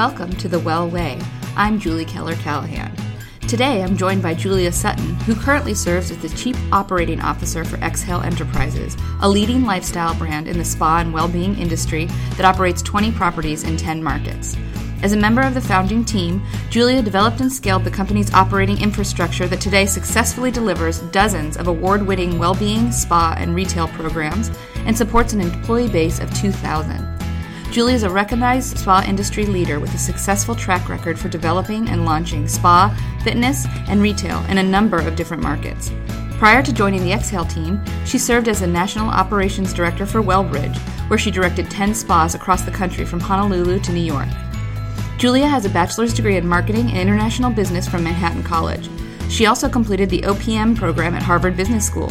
Welcome to The Well Way. I'm Julie Keller Callahan. Today I'm joined by Julia Sutton, who currently serves as the Chief Operating Officer for Exhale Enterprises, a leading lifestyle brand in the spa and well being industry that operates 20 properties in 10 markets. As a member of the founding team, Julia developed and scaled the company's operating infrastructure that today successfully delivers dozens of award winning well being, spa, and retail programs and supports an employee base of 2,000. Julie is a recognized spa industry leader with a successful track record for developing and launching spa, fitness, and retail in a number of different markets. Prior to joining the Exhale team, she served as a national operations director for Wellbridge, where she directed 10 spas across the country from Honolulu to New York. Julia has a bachelor's degree in marketing and international business from Manhattan College. She also completed the OPM program at Harvard Business School.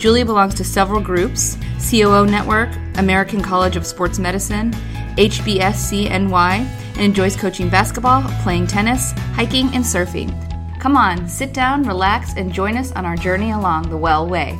Julia belongs to several groups COO Network, American College of Sports Medicine, HBSCNY, and enjoys coaching basketball, playing tennis, hiking, and surfing. Come on, sit down, relax, and join us on our journey along the Well Way.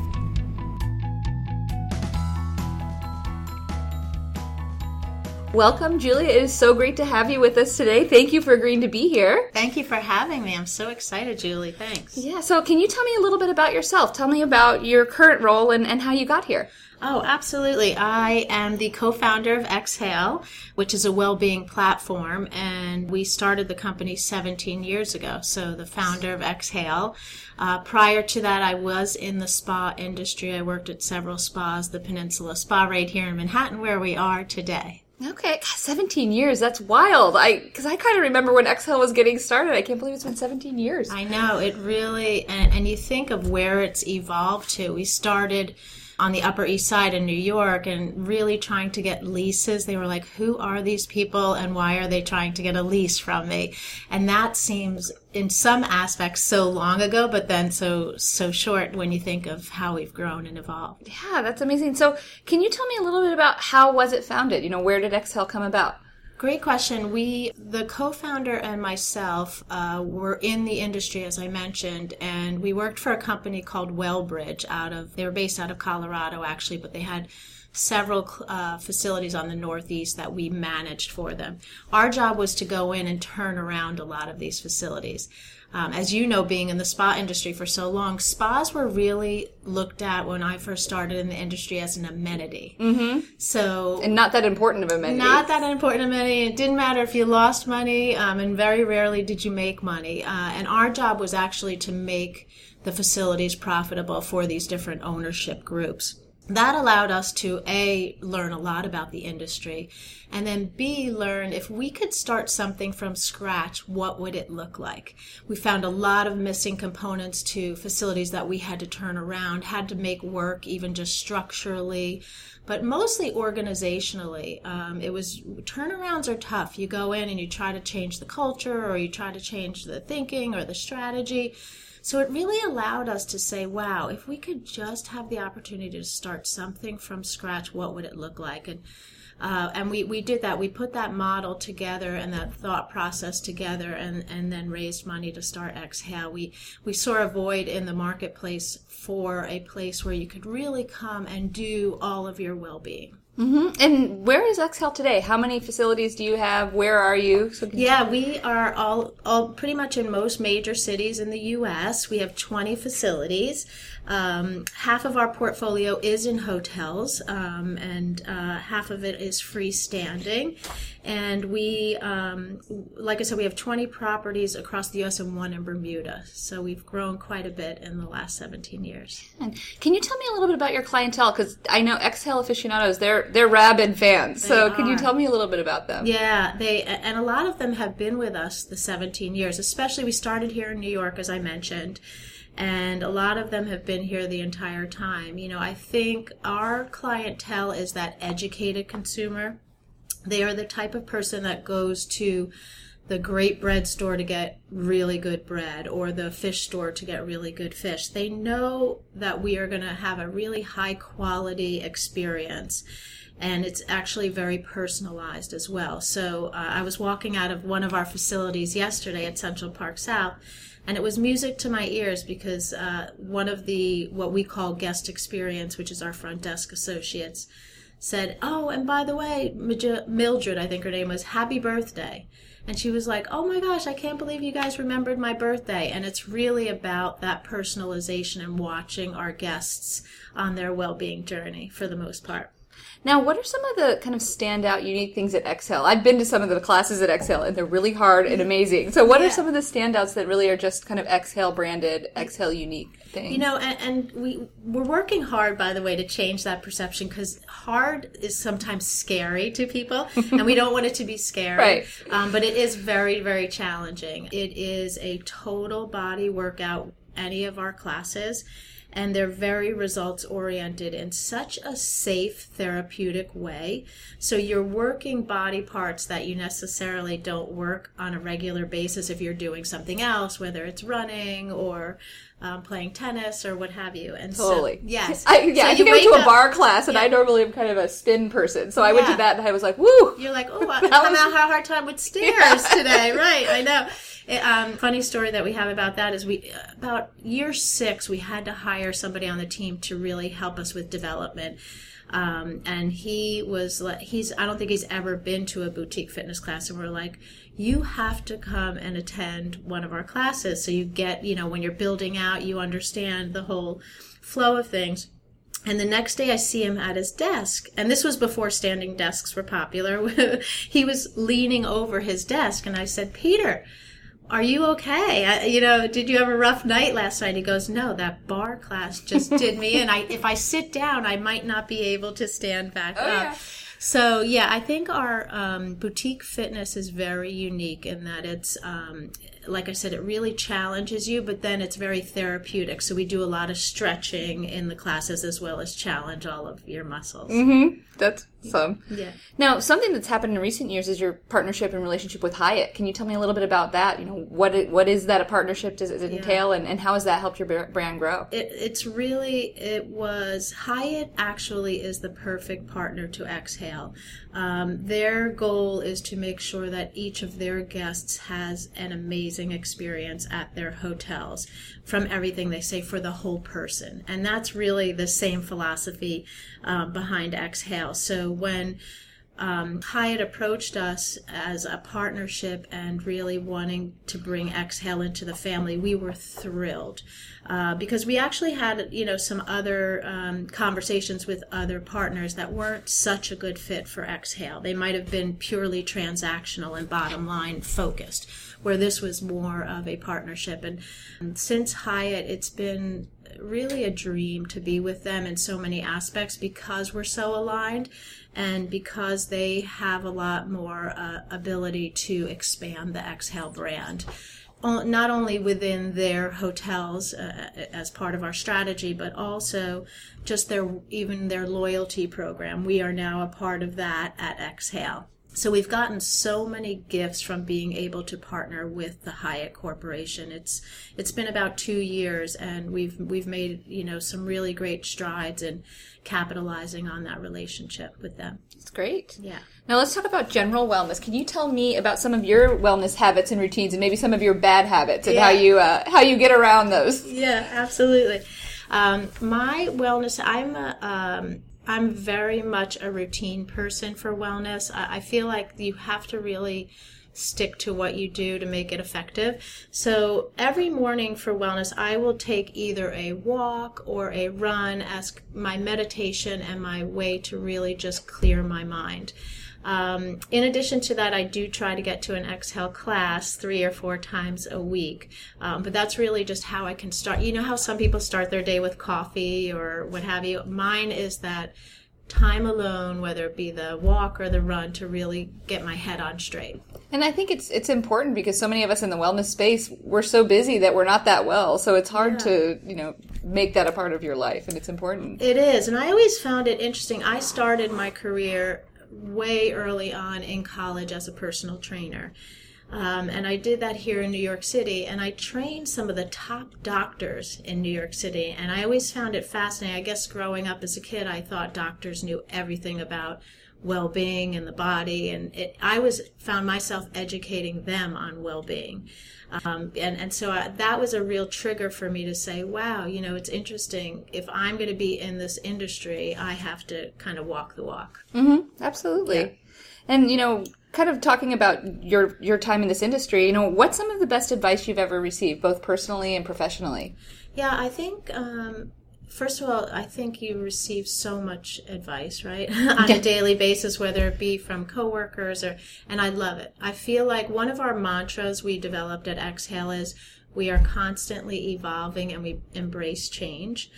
Welcome, Julia. It is so great to have you with us today. Thank you for agreeing to be here. Thank you for having me. I'm so excited, Julie. Thanks. Yeah, so can you tell me a little bit about yourself? Tell me about your current role and, and how you got here. Oh, absolutely. I am the co founder of Exhale, which is a well being platform, and we started the company 17 years ago. So, the founder of Exhale. Uh, prior to that, I was in the spa industry. I worked at several spas, the Peninsula Spa right here in Manhattan, where we are today. Okay, God, 17 years. That's wild. I because I kind of remember when Exhale was getting started. I can't believe it's been 17 years. I know it really, and, and you think of where it's evolved to. We started on the Upper East Side in New York and really trying to get leases. They were like, who are these people and why are they trying to get a lease from me? And that seems in some aspects so long ago, but then so, so short when you think of how we've grown and evolved. Yeah, that's amazing. So can you tell me a little bit about how was it founded? You know, where did Exhale come about? Great question. We, the co-founder and myself, uh, were in the industry, as I mentioned, and we worked for a company called Wellbridge out of, they were based out of Colorado actually, but they had several uh, facilities on the Northeast that we managed for them. Our job was to go in and turn around a lot of these facilities. Um, as you know, being in the spa industry for so long, spas were really looked at when I first started in the industry as an amenity. Mm-hmm. So, and not that important of amenity. Not that important amenity. It didn't matter if you lost money, um, and very rarely did you make money. Uh, and our job was actually to make the facilities profitable for these different ownership groups that allowed us to a learn a lot about the industry and then b learn if we could start something from scratch what would it look like? We found a lot of missing components to facilities that we had to turn around had to make work even just structurally but mostly organizationally. Um, it was turnarounds are tough. You go in and you try to change the culture or you try to change the thinking or the strategy so it really allowed us to say, wow, if we could just have the opportunity to start something from scratch, what would it look like? And uh, and we, we did that. We put that model together and that thought process together and, and then raised money to start Exhale. We, we saw a void in the marketplace for a place where you could really come and do all of your well being. Mm-hmm. And where is Exhale today? How many facilities do you have? Where are you? So yeah, we are all, all pretty much in most major cities in the U.S. We have 20 facilities. Um, half of our portfolio is in hotels, um, and uh, half of it is freestanding. And we, um, like I said, we have 20 properties across the U.S. and one in Bermuda. So we've grown quite a bit in the last 17 years. And can you tell me a little bit about your clientele? Because I know Exhale aficionados, they're they're rabid fans. They so are. can you tell me a little bit about them? Yeah, they and a lot of them have been with us the 17 years. Especially we started here in New York, as I mentioned and a lot of them have been here the entire time. You know, I think our clientele is that educated consumer. They are the type of person that goes to the great bread store to get really good bread or the fish store to get really good fish. They know that we are going to have a really high quality experience and it's actually very personalized as well. So uh, I was walking out of one of our facilities yesterday at Central Park South and it was music to my ears because uh, one of the what we call guest experience, which is our front desk associates, said, "Oh, and by the way, Mildred, I think her name was, happy birthday." And she was like, "Oh my gosh, I can't believe you guys remembered my birthday." And it's really about that personalization and watching our guests on their well-being journey for the most part. Now, what are some of the kind of standout, unique things at Exhale? I've been to some of the classes at Exhale, and they're really hard and amazing. So, what yeah. are some of the standouts that really are just kind of Exhale branded, Exhale unique things? You know, and, and we we're working hard, by the way, to change that perception because hard is sometimes scary to people, and we don't want it to be scary. right. Um, but it is very, very challenging. It is a total body workout. Any of our classes and they're very results oriented in such a safe therapeutic way. So you're working body parts that you necessarily don't work on a regular basis if you're doing something else, whether it's running or um, playing tennis or what have you. And totally. So, yes. I, yeah, so I think I went to a bar class and yeah. I normally am kind of a spin person. So I yeah. went to that and I was like, woo! You're like, oh, I'm having a hard time with stairs yeah. today. Right. I know. It, um, funny story that we have about that is we about year six we had to hire somebody on the team to really help us with development. Um, and he was he's I don't think he's ever been to a boutique fitness class, and we're like, you have to come and attend one of our classes so you get you know when you're building out, you understand the whole flow of things. And the next day I see him at his desk. And this was before standing desks were popular. he was leaning over his desk and I said, Peter, are you okay? I, you know, did you have a rough night last night? He goes, no, that bar class just did me in. I, if I sit down, I might not be able to stand back oh, up. Yeah. So yeah, I think our um, boutique fitness is very unique in that it's, um, like I said, it really challenges you, but then it's very therapeutic. So we do a lot of stretching in the classes as well as challenge all of your muscles. Mm-hmm. That's some. Yeah. Now, something that's happened in recent years is your partnership and relationship with Hyatt. Can you tell me a little bit about that? You know, what it, what is that a partnership? Does it entail, yeah. and, and how has that helped your brand grow? It, it's really it was Hyatt actually is the perfect partner to Exhale. Um, their goal is to make sure that each of their guests has an amazing experience at their hotels from everything they say for the whole person. And that's really the same philosophy uh, behind Exhale. So when um, Hyatt approached us as a partnership and really wanting to bring Exhale into the family, we were thrilled uh, because we actually had you know some other um, conversations with other partners that weren't such a good fit for Exhale. They might have been purely transactional and bottom line focused, where this was more of a partnership. And since Hyatt, it's been really a dream to be with them in so many aspects because we're so aligned and because they have a lot more uh, ability to expand the Exhale brand. Not only within their hotels uh, as part of our strategy, but also just their even their loyalty program. We are now a part of that at Exhale. So we've gotten so many gifts from being able to partner with the Hyatt Corporation. It's it's been about two years, and we've we've made you know some really great strides in capitalizing on that relationship with them. It's great. Yeah. Now let's talk about general wellness. Can you tell me about some of your wellness habits and routines, and maybe some of your bad habits, and yeah. how you uh, how you get around those? Yeah, absolutely. Um, my wellness, I'm a, um, I'm very much a routine person for wellness. I, I feel like you have to really stick to what you do to make it effective. So every morning for wellness, I will take either a walk or a run as my meditation and my way to really just clear my mind. Um, in addition to that, I do try to get to an exhale class three or four times a week. Um, but that's really just how I can start. You know how some people start their day with coffee or what have you? Mine is that time alone, whether it be the walk or the run, to really get my head on straight. And I think it's it's important because so many of us in the wellness space we're so busy that we're not that well. So it's hard yeah. to you know make that a part of your life, and it's important. It is, and I always found it interesting. I started my career way early on in college as a personal trainer. Um, and I did that here in New York City, and I trained some of the top doctors in New York City. And I always found it fascinating. I guess growing up as a kid, I thought doctors knew everything about well-being and the body and it, i was found myself educating them on well-being um, and, and so I, that was a real trigger for me to say wow you know it's interesting if i'm going to be in this industry i have to kind of walk the walk mm-hmm. absolutely yeah. and you know kind of talking about your your time in this industry you know what's some of the best advice you've ever received both personally and professionally yeah i think um, first of all, I think you receive so much advice, right, on a daily basis, whether it be from coworkers or, and I love it. I feel like one of our mantras we developed at Exhale is we are constantly evolving and we embrace change.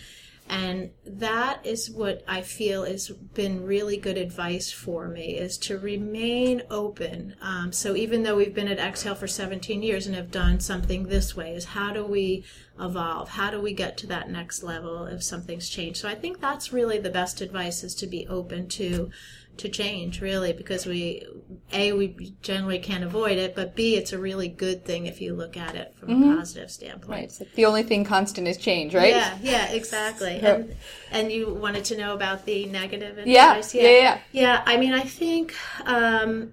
And that is what I feel has been really good advice for me is to remain open. Um, so even though we've been at Exhale for 17 years and have done something this way, is how do we evolve? How do we get to that next level if something's changed? So I think that's really the best advice is to be open to to change really because we a we generally can't avoid it but b it's a really good thing if you look at it from mm-hmm. a positive standpoint. Right so the only thing constant is change right? Yeah yeah exactly. And and you wanted to know about the negative advice yeah yeah. Yeah, yeah i mean i think um,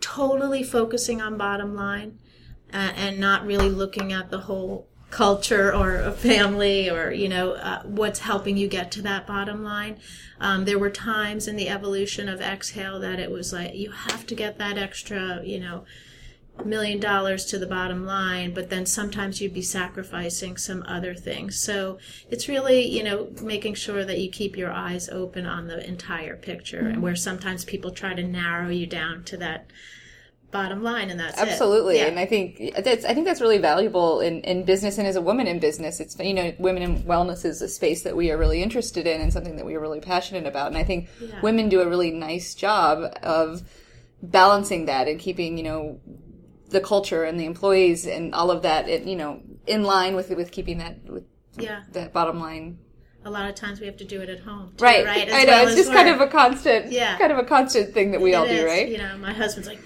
totally focusing on bottom line uh, and not really looking at the whole culture or a family or you know uh, what's helping you get to that bottom line um, there were times in the evolution of exhale that it was like you have to get that extra you know million dollars to the bottom line but then sometimes you'd be sacrificing some other things so it's really you know making sure that you keep your eyes open on the entire picture mm-hmm. and where sometimes people try to narrow you down to that bottom line and that's absolutely yeah. and i think that's i think that's really valuable in, in business and as a woman in business it's you know women in wellness is a space that we are really interested in and something that we are really passionate about and i think yeah. women do a really nice job of balancing that and keeping you know the culture and the employees and all of that you know in line with with keeping that with yeah that bottom line a lot of times we have to do it at home. Too, right. Right. As I know. Well it's just work. kind of a constant, yeah. kind of a constant thing that we it all is. do, right? You know, my husband's like,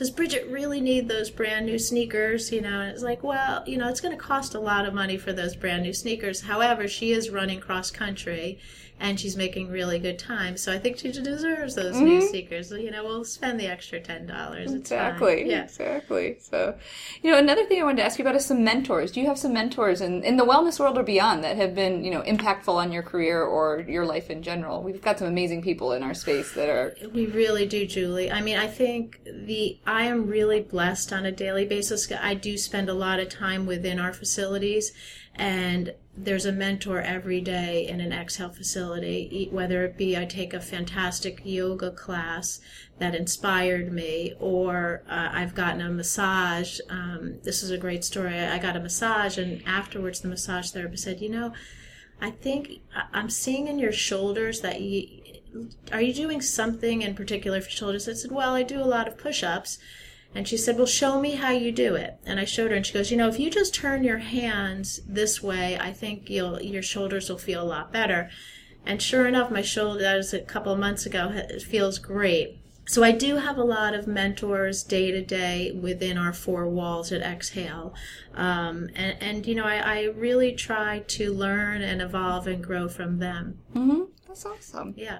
does Bridget really need those brand new sneakers? You know, and it's like, well, you know, it's going to cost a lot of money for those brand new sneakers. However, she is running cross country and she's making really good time. So I think she deserves those mm-hmm. new sneakers. You know, we'll spend the extra ten dollars. Exactly. Yeah. Exactly. So, you know, another thing I wanted to ask you about is some mentors. Do you have some mentors in, in the wellness world or beyond that have been, you know, impactful on your career or your life in general? We've got some amazing people in our space that are. We really do, Julie. I mean, I think the I am really blessed on a daily basis. I do spend a lot of time within our facilities and there's a mentor every day in an exhale facility whether it be i take a fantastic yoga class that inspired me or uh, i've gotten a massage um, this is a great story i got a massage and afterwards the massage therapist said you know i think i'm seeing in your shoulders that you are you doing something in particular for shoulders? I said well i do a lot of push-ups and she said, Well, show me how you do it. And I showed her, and she goes, You know, if you just turn your hands this way, I think you'll, your shoulders will feel a lot better. And sure enough, my shoulder, that was a couple of months ago, it feels great. So I do have a lot of mentors day to day within our four walls at Exhale. Um, and, and, you know, I, I, really try to learn and evolve and grow from them. Mm-hmm. That's awesome. Yeah.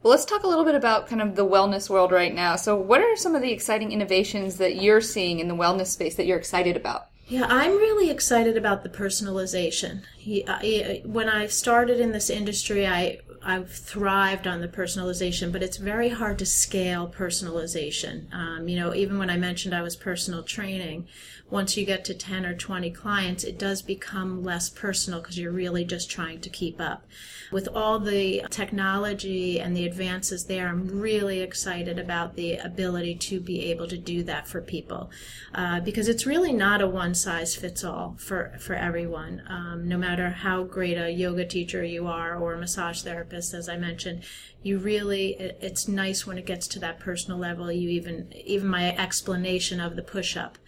Well, let's talk a little bit about kind of the wellness world right now. So, what are some of the exciting innovations that you're seeing in the wellness space that you're excited about? Yeah, I'm really excited about the personalization. Uh, when I started in this industry, I I've thrived on the personalization, but it's very hard to scale personalization. Um, you know, even when I mentioned I was personal training, once you get to 10 or 20 clients, it does become less personal because you're really just trying to keep up. With all the technology and the advances there, I'm really excited about the ability to be able to do that for people uh, because it's really not a one size fits all for, for everyone. Um, no matter how great a yoga teacher you are or a massage therapist, as I mentioned, you really it, it's nice when it gets to that personal level you even even my explanation of the push up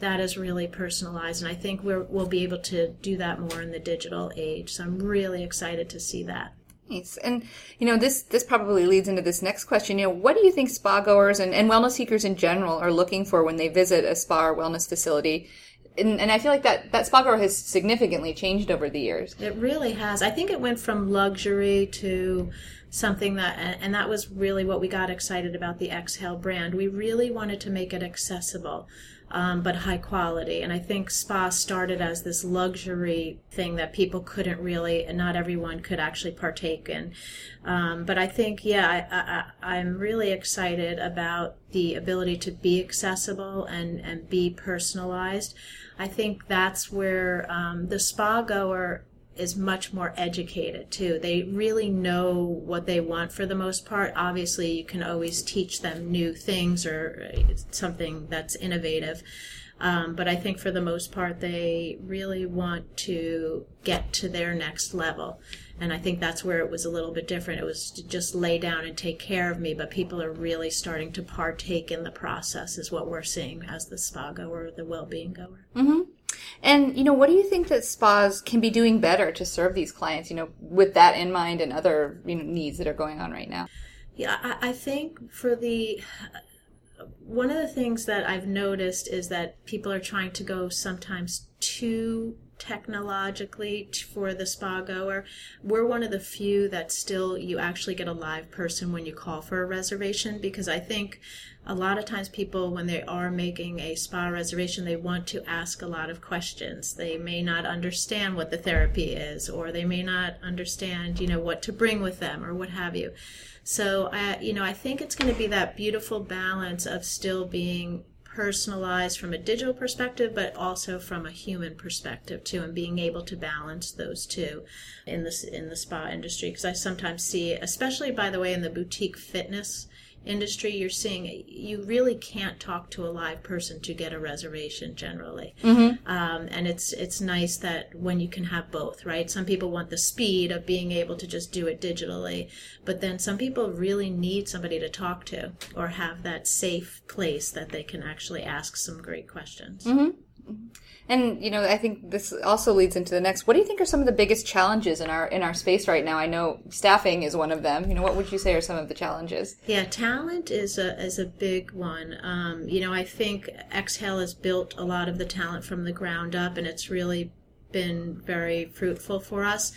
that is really personalized. And I think we will be able to do that more in the digital age. So I'm really excited to see that. Nice. And, you know, this, this probably leads into this next question. You know, what do you think spa goers and, and wellness seekers in general are looking for when they visit a spa or wellness facility? And, and I feel like that, that spa goer has significantly changed over the years. It really has. I think it went from luxury to something that, and that was really what we got excited about the Exhale brand. We really wanted to make it accessible. Um, but high quality. And I think spa started as this luxury thing that people couldn't really, and not everyone could actually partake in. Um, but I think, yeah, I, am really excited about the ability to be accessible and, and be personalized. I think that's where um, the spa goer is much more educated too. They really know what they want for the most part. Obviously, you can always teach them new things or something that's innovative. Um, but I think for the most part, they really want to get to their next level. And I think that's where it was a little bit different. It was to just lay down and take care of me, but people are really starting to partake in the process, is what we're seeing as the spa goer, the well being goer. Mm-hmm. And, you know, what do you think that spas can be doing better to serve these clients, you know, with that in mind and other, you know, needs that are going on right now? Yeah, I, I think for the, one of the things that I've noticed is that people are trying to go sometimes too technologically for the spa goer. We're one of the few that still you actually get a live person when you call for a reservation because I think a lot of times people when they are making a spa reservation they want to ask a lot of questions they may not understand what the therapy is or they may not understand you know what to bring with them or what have you so i you know i think it's going to be that beautiful balance of still being personalized from a digital perspective but also from a human perspective too and being able to balance those two in this in the spa industry. Because i sometimes see especially by the way in the boutique fitness industry you're seeing you really can't talk to a live person to get a reservation generally mm-hmm. um, and it's it's nice that when you can have both right some people want the speed of being able to just do it digitally but then some people really need somebody to talk to or have that safe place that they can actually ask some great questions mm-hmm. And you know, I think this also leads into the next. What do you think are some of the biggest challenges in our in our space right now? I know staffing is one of them. You know, what would you say are some of the challenges? Yeah, talent is a is a big one. Um, you know, I think Exhale has built a lot of the talent from the ground up, and it's really been very fruitful for us.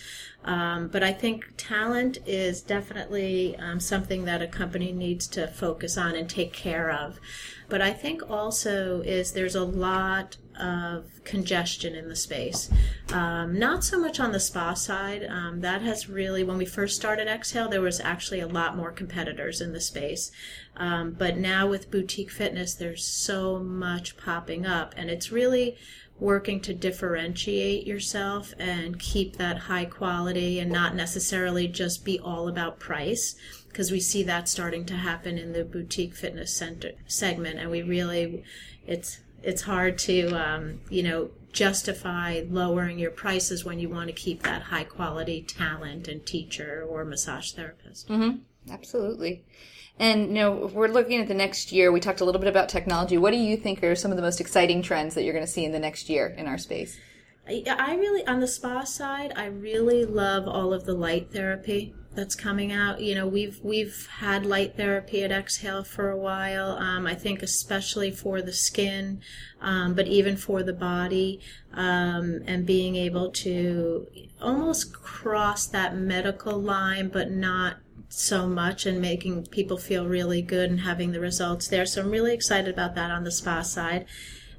Um, but I think talent is definitely um, something that a company needs to focus on and take care of. But I think also is there's a lot of congestion in the space. Um, not so much on the spa side. Um, that has really, when we first started Exhale, there was actually a lot more competitors in the space. Um, but now with boutique fitness, there's so much popping up, and it's really working to differentiate yourself and keep that high quality and not necessarily just be all about price because we see that starting to happen in the boutique fitness center segment and we really it's it's hard to um, you know justify lowering your prices when you want to keep that high quality talent and teacher or massage therapist. Mm-hmm. Absolutely. And you know, if we're looking at the next year, we talked a little bit about technology. What do you think are some of the most exciting trends that you're going to see in the next year in our space? I really, on the spa side, I really love all of the light therapy that's coming out. You know, we've we've had light therapy at Exhale for a while. Um, I think especially for the skin, um, but even for the body, um, and being able to almost cross that medical line, but not so much and making people feel really good and having the results there. So I'm really excited about that on the spa side.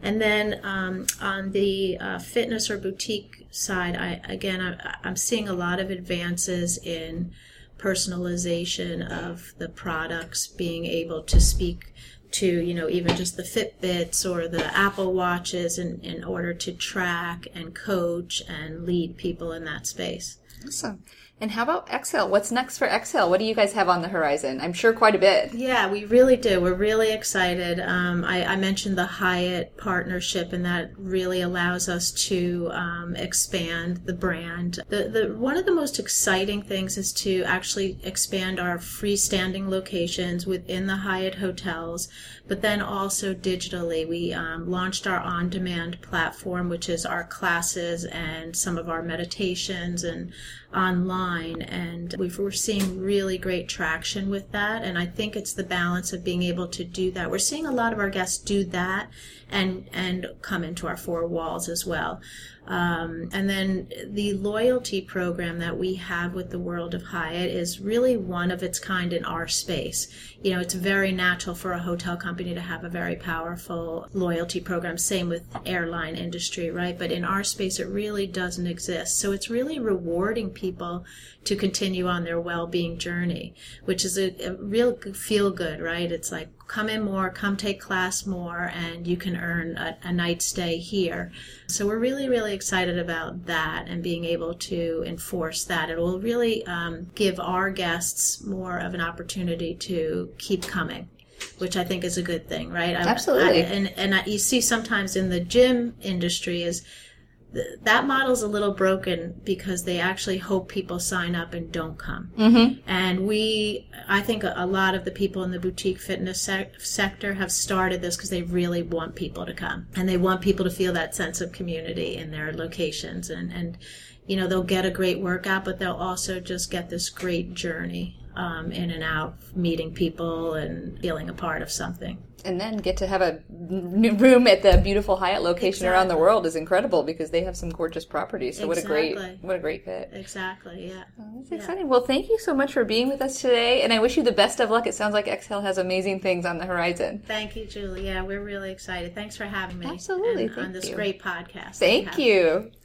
And then um, on the uh, fitness or boutique side, I again I, I'm seeing a lot of advances in personalization of the products, being able to speak to you know even just the Fitbits or the Apple Watches in, in order to track and coach and lead people in that space. Awesome. And how about Exhale? What's next for Exhale? What do you guys have on the horizon? I'm sure quite a bit. Yeah, we really do. We're really excited. Um, I, I, mentioned the Hyatt partnership, and that really allows us to um, expand the brand. The, the one of the most exciting things is to actually expand our freestanding locations within the Hyatt hotels, but then also digitally. We um, launched our on-demand platform, which is our classes and some of our meditations and online and we're seeing really great traction with that and i think it's the balance of being able to do that. We're seeing a lot of our guests do that and and come into our four walls as well Um, and then the loyalty program that we have with the World of Hyatt is really one of its kind in our space. You know, it's very natural for a hotel company to have a very powerful loyalty program. Same with airline industry, right? But in our space, it really doesn't exist. So it's really rewarding people to continue on their well-being journey, which is a, a real feel good, right? It's like come in more, come take class more, and you can earn a, a night stay here. So we're really, really excited about that and being able to enforce that. It will really um, give our guests more of an opportunity to keep coming which I think is a good thing, right? Absolutely. I, and and I, you see sometimes in the gym industry is that model's a little broken because they actually hope people sign up and don't come. Mm-hmm. And we, I think a, a, lot of the people in the boutique fitness se- sector have started this because they really want people to come and they want people to feel that sense of community in their locations. And, and, you know, they'll get a great workout, but they'll also just get this great journey um, in and out, meeting people and feeling a part of something and then get to have a new room at the beautiful Hyatt location exactly. around the world is incredible because they have some gorgeous properties. So exactly. what a great what a great fit. Exactly. Yeah. Oh, that's yeah. exciting. Well, thank you so much for being with us today, and I wish you the best of luck. It sounds like Exhale has amazing things on the horizon. Thank you, Julie. Yeah, we're really excited. Thanks for having me. Absolutely. on this you. great podcast. Thank you.